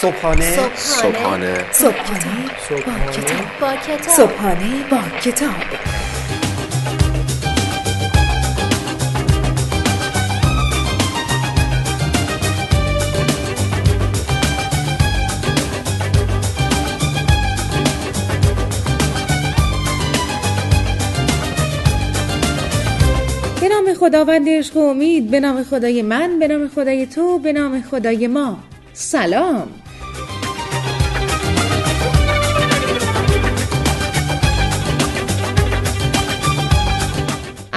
صبحانه. صبحانه. صبحانه با کتاب. با کتاب صبحانه با کتاب به نام خداوند عشق و امید به نام خدای من به نام خدای تو به نام خدای ما. سلام.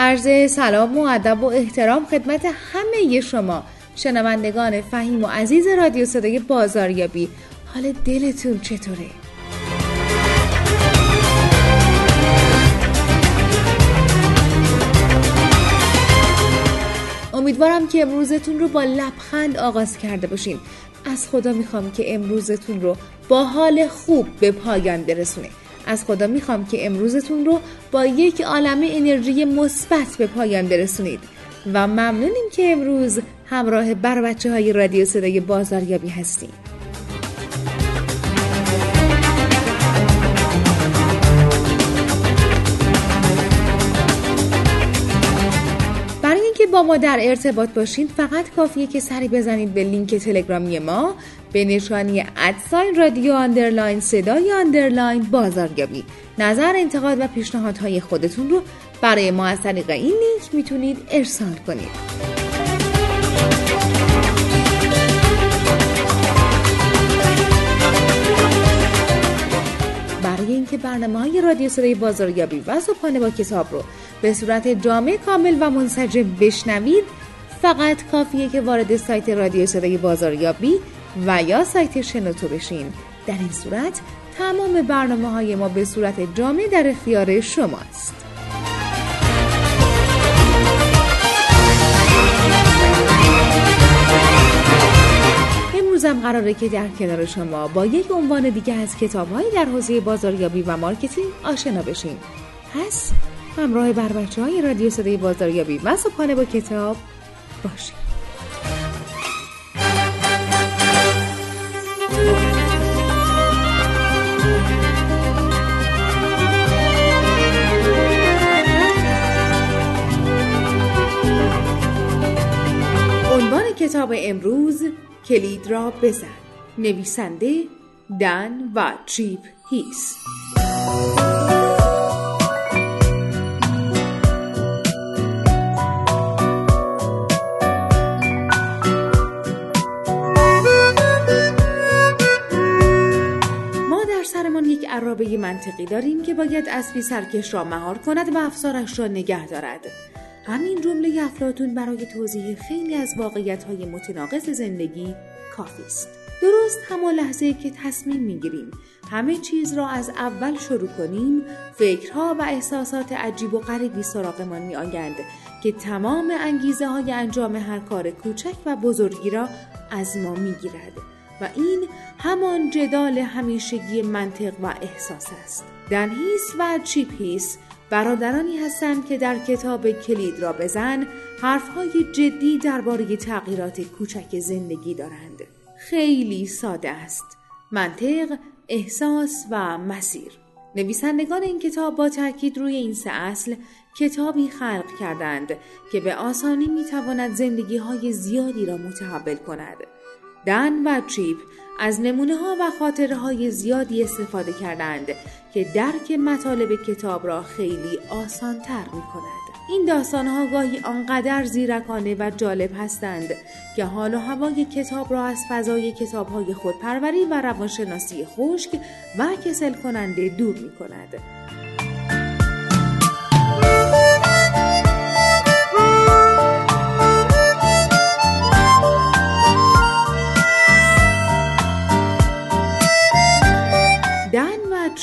عرض سلام و ادب و احترام خدمت همه شما. شنوندگان فهیم و عزیز رادیو صدای بازاریابی حال دلتون چطوره؟ امیدوارم که امروزتون رو با لبخند آغاز کرده باشین از خدا می‌خوام که امروزتون رو با حال خوب به پایان برسونه از خدا می‌خوام که امروزتون رو با یک عالم انرژی مثبت به پایان برسونید و ممنونیم که امروز همراه بر بچه های رادیو صدای بازاریابی اینکه با ما در ارتباط باشین فقط کافیه که سری بزنید به لینک تلگرامی ما به نشانی at sign رادیو underline صدای underline بازاریابی. نظر انتقاد و پیشنهادهای خودتون رو برای ما از طریق این لینک می‌تونید ارسال کنید. برای اینکه برنامه های رادیو صدای بازاریابی و صبحانه با کتاب رو به صورت جامع کامل و منسجم بشنوید فقط کافیه که وارد سایت رادیو صدای بازاریابی و یا سایت شنوتو بشین. در این صورت تمام برنامه های ما به صورت جامع در اختیار شماست. امروزم قراره که در کنار شما با یک عنوان دیگه از کتابهایی در حوزه بازاریابی و مارکتینگ آشنا بشیم پس همراه بر بچه های رادیو صدای بازاریابی و صبحانه با کتاب باشیم کتاب امروز کلید را بزن. نویسنده دن و چیپ هیس. یک عرابه منطقی داریم که باید اسبی سرکش را مهار کند و افسارش را نگه دارد. همین جمله افلاتون برای توضیح خیلی از واقعیت‌های متناقض زندگی کافی است. درست همان لحظه که تصمیم می‌گیریم همه چیز را از اول شروع کنیم فکرها و احساسات عجیب و غریبی سراغمان می آیند که تمام انگیزه های انجام هر کار کوچک و بزرگی را از ما می گیرد و این همان جدال همیشگی منطق و احساس است. دنهیس و چیپیس برادرانی هستند که در کتاب کلید را بزن حرفهای جدی درباره تغییرات کوچک زندگی دارند. خیلی ساده است. منطق، احساس و مسیر. نویسندگان این کتاب با تاکید روی این سه اصل کتابی خلق کردند که به آسانی می‌تواند زندگی های زیادی را متحول کند. دن و چیپ از نمونه ها و خاطره های زیادی استفاده کردند که درک مطالب کتاب را خیلی آسان تر می کند. این داستان ها گاهی آنقدر زیرکانه و جالب هستند که حال و هوای کتاب را از فضای کتاب های خودپروری و روانشناسی خشک و کسل کننده دور می کند.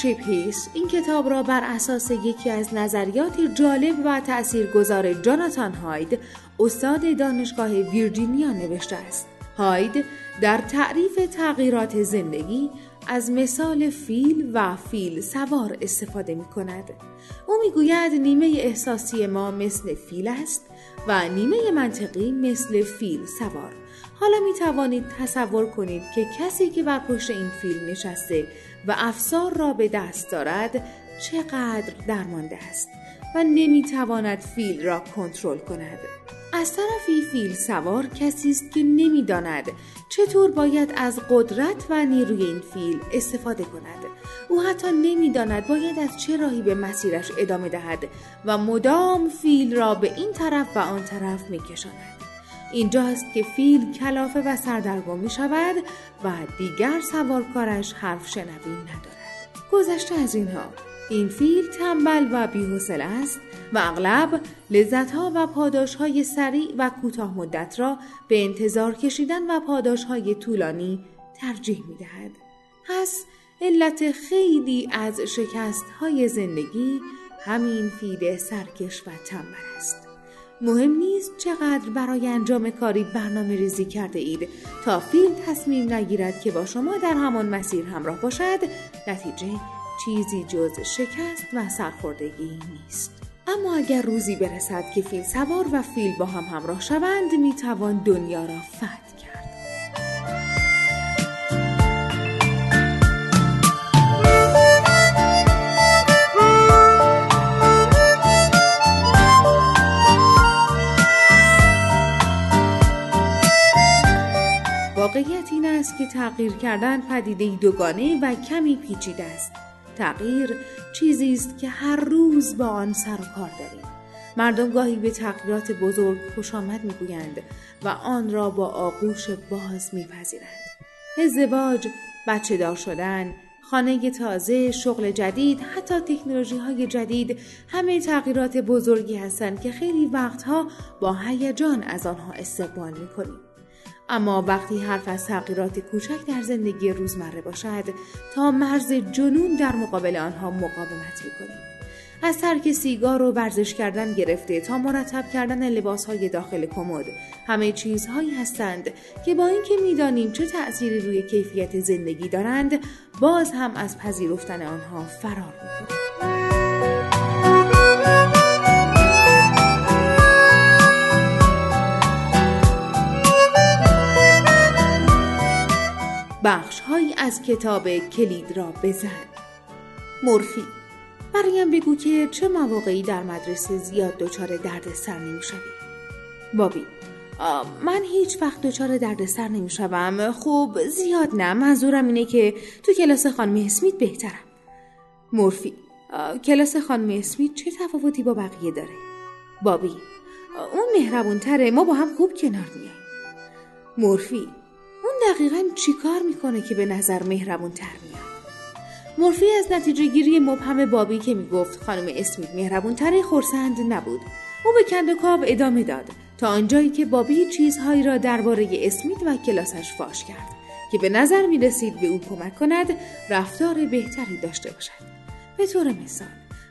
چیپ هیث این کتاب را بر اساس یکی از نظریات جالب و تأثیرگذار جاناتان هایت استاد دانشگاه ویرجینیا نوشته است. هایت در تعریف تغییرات زندگی از مثال فیل و فیل سوار استفاده می کند. او می گوید نیمه احساسی ما مثل فیل است و نیمه منطقی مثل فیل سوار. حالا می توانید تصور کنید که کسی که بر پشت این فیل نشسته و افسار را به دست دارد چقدر درمانده است و نمی تواند فیل را کنترل کند. از طرفی فیل سوار کسی است که نمی‌داند چطور باید از قدرت و نیروی این فیل استفاده کند. او حتی نمی‌داند باید از چه راهی به مسیرش ادامه دهد و مدام فیل را به این طرف و آن طرف میکشاند. اینجاست که فیل کلافه و سردرگم می شود و دیگر سوارکارش حرف شنوی ندارد. گذشته از اینها. این فیل تنبل و بیحوصله است و اغلب لذتها و پاداشهای سریع و کوتاه مدت را به انتظار کشیدن و پاداشهای طولانی ترجیح می دهد. پس علت خیلی از شکست های زندگی همین فیل سرکش و تنبل است. مهم نیست چقدر برای انجام کاری برنامه ریزی کرده اید تا فیل تصمیم نگیرد که با شما در همان مسیر همراه باشد نتیجه چیزی جز شکست و سرخوردگی نیست. اما اگر روزی برسد که فیل سوار و فیل با هم همراه شوند می توان دنیا را فتح کرد. واقعیت این است که تغییر کردن پدیده دوگانه و کمی پیچیده است. تغییر چیزی است که هر روز با آن سر و کار داریم مردم گاهی به تغییرات بزرگ خوش آمد می‌گویند و آن را با آغوش باز میپذیرند ازدواج بچه دار شدن خانه تازه، شغل جدید، حتی تکنولوژی های جدید همه تغییرات بزرگی هستند که خیلی وقتها با هیجان از آنها استقبال می‌کنیم. اما وقتی حرف از تغییرات کوچک در زندگی روزمره باشد تا مرز جنون در مقابل آنها مقاومت می‌کنیم. از ترک سیگار و ورزش کردن گرفته تا مرتب کردن لباسهای داخل کمد همه چیزهایی هستند که با اینکه می‌دانیم چه تأثیری روی کیفیت زندگی دارند باز هم از پذیرفتن آنها فرار می‌کنیم. بخش های از کتاب کلید را بزن. مورفی برایم بگو که چه مواقعی در مدرسه زیاد دچار دردسر نمی‌شوی؟ بابی من هیچ وقت دچار دردسر نمی‌شوم. خب زیاد نه. منظورم اینه که تو کلاس خانم اسمیت بهترم. مورفی کلاس خانم اسمیت چه تفاوتی با بقیه داره؟ بابی اون مهربون تره ما با هم خوب کنار میاییم مورفی دقیقا چیکار می‌کنه که به نظر مهربون تر میاد؟ مورفی از نتیجه گیری مبهم بابی که می‌گفت خانم اسمیت مهربون تره خورسند نبود. او به کندوکاب ادامه داد. تا آنجایی که بابی چیزهایی را درباره اسمیت و کلاسش فاش کرد که به نظر می رسید به او کمک کند رفتار بهتری داشته باشد. به طور مثال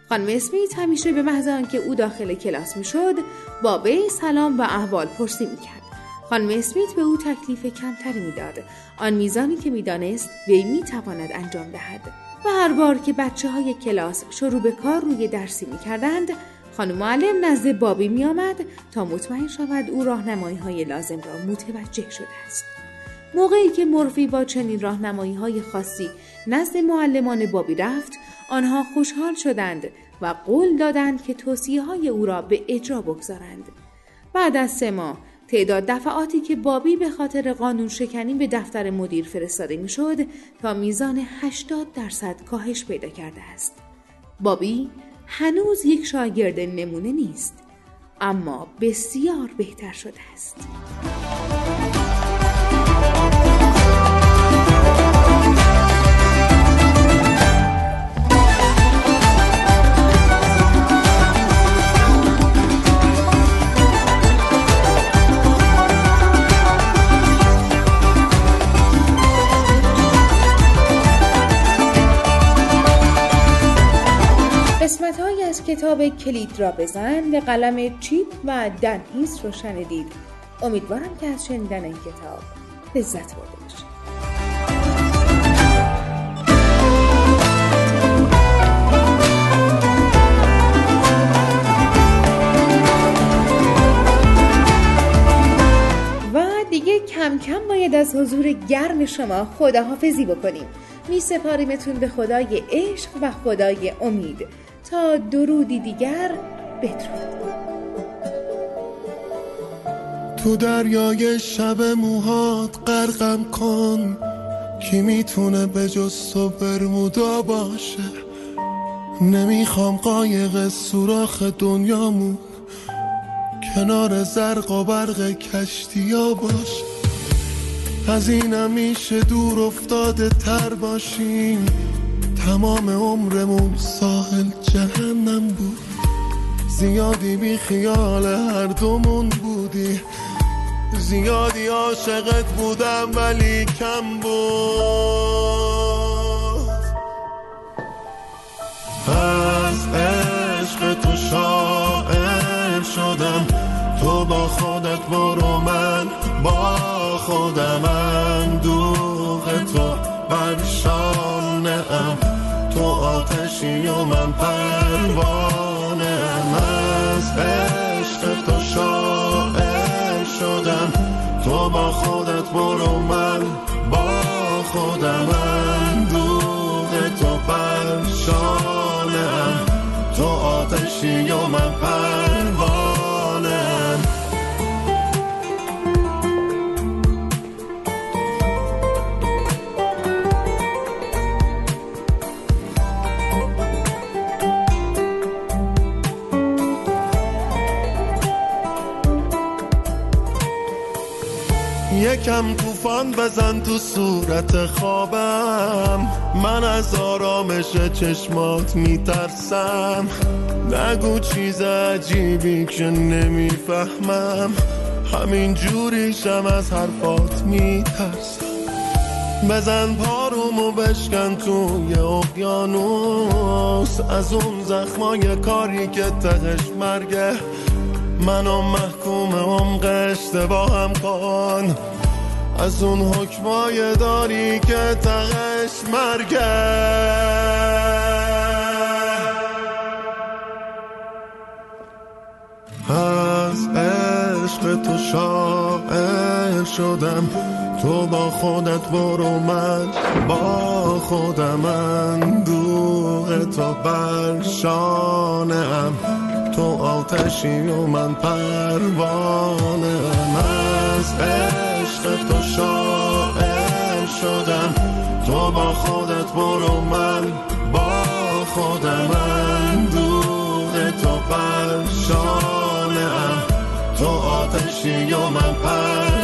خانم اسمیت همیشه به محض آنکه او داخل کلاس می‌شد بابی سلام و احوال پرسی می‌کرد. خانم اسمیت به او تکلیف کمتری می‌داد. آن میزانی که می‌دانست وی می‌تواند انجام دهد. و هر بار که بچه های کلاس شروع به کار روی درسی می‌کردند خانم معلم نزد بابی میآمد تا مطمئن شود او راهنمایی های لازم را متوجه شده است. موقعی که مورفی با چنین راهنمایی های خاصی نزد معلمان بابی رفت آنها خوشحال شدند و قول دادند که توصیه های او را به اجرا بگذارند. بعد از سه ماه تعداد دفعاتی که بابی به خاطر قانون شکنی به دفتر مدیر فرستاده می‌شد تا میزان 80 درصد کاهش پیدا کرده است. بابی هنوز یک شاگرد نمونه نیست اما بسیار بهتر شده است. کتاب کلید را بزن به قلم چیپ و دنهیس رو شنیدید. امیدوارم که از شنیدن این کتاب لذت برده باشید. دیگه کم کم باید از حضور گرم شما خداحافظی بکنیم. می سپاریمتون به خدای عشق و خدای امید. تا درودی دیگر بدرود. تو دریای شب موهات غرقم کن کی می‌تونه به جز تو برمودا باشه. نمی‌خوام قایق سوراخ دنیامون کنار زرق و برق کشتیا باشه. از اینم میشه دور افتاده تر باشیم. تمام عمرمون ساحل جهنم بود. زیادی بی خیال هر دومون بودی. زیادی عاشقت بودم ولی کم بود. از عشق تو شاعر شدم. تو با خودت برو من با خودم اندوه تو بر شانه ام آتشی و من پروانه ام. از عشق تو شدم. تو با خودت برو من با خودم. اندوه تو بر شانه ام. تو آتشی و من پروانه یکم طوفان بزن تو صورت خوابم. من از آرامش چشمات میترسم. نگو چیز عجیبی که نمی‌فهمم. همین جوریشم از حرفات میترسم. بزن پارومو بشکن توی اقیانوس. از اون زخمای کاری که تهش مرگه. منو محکوم عمق اشتباهم کن. از اون حکمای داری که تهش مرگه از عشق تو شاعر شدم. تو با خودت برو من با خودم. اندوه تو بر شانه ام تو آتشی و من پروانه ام از عشق تو شاعر شدم. تو با خودت برو من با خودم. اندوه تو بر شانه ام تو آتشی و من پروانه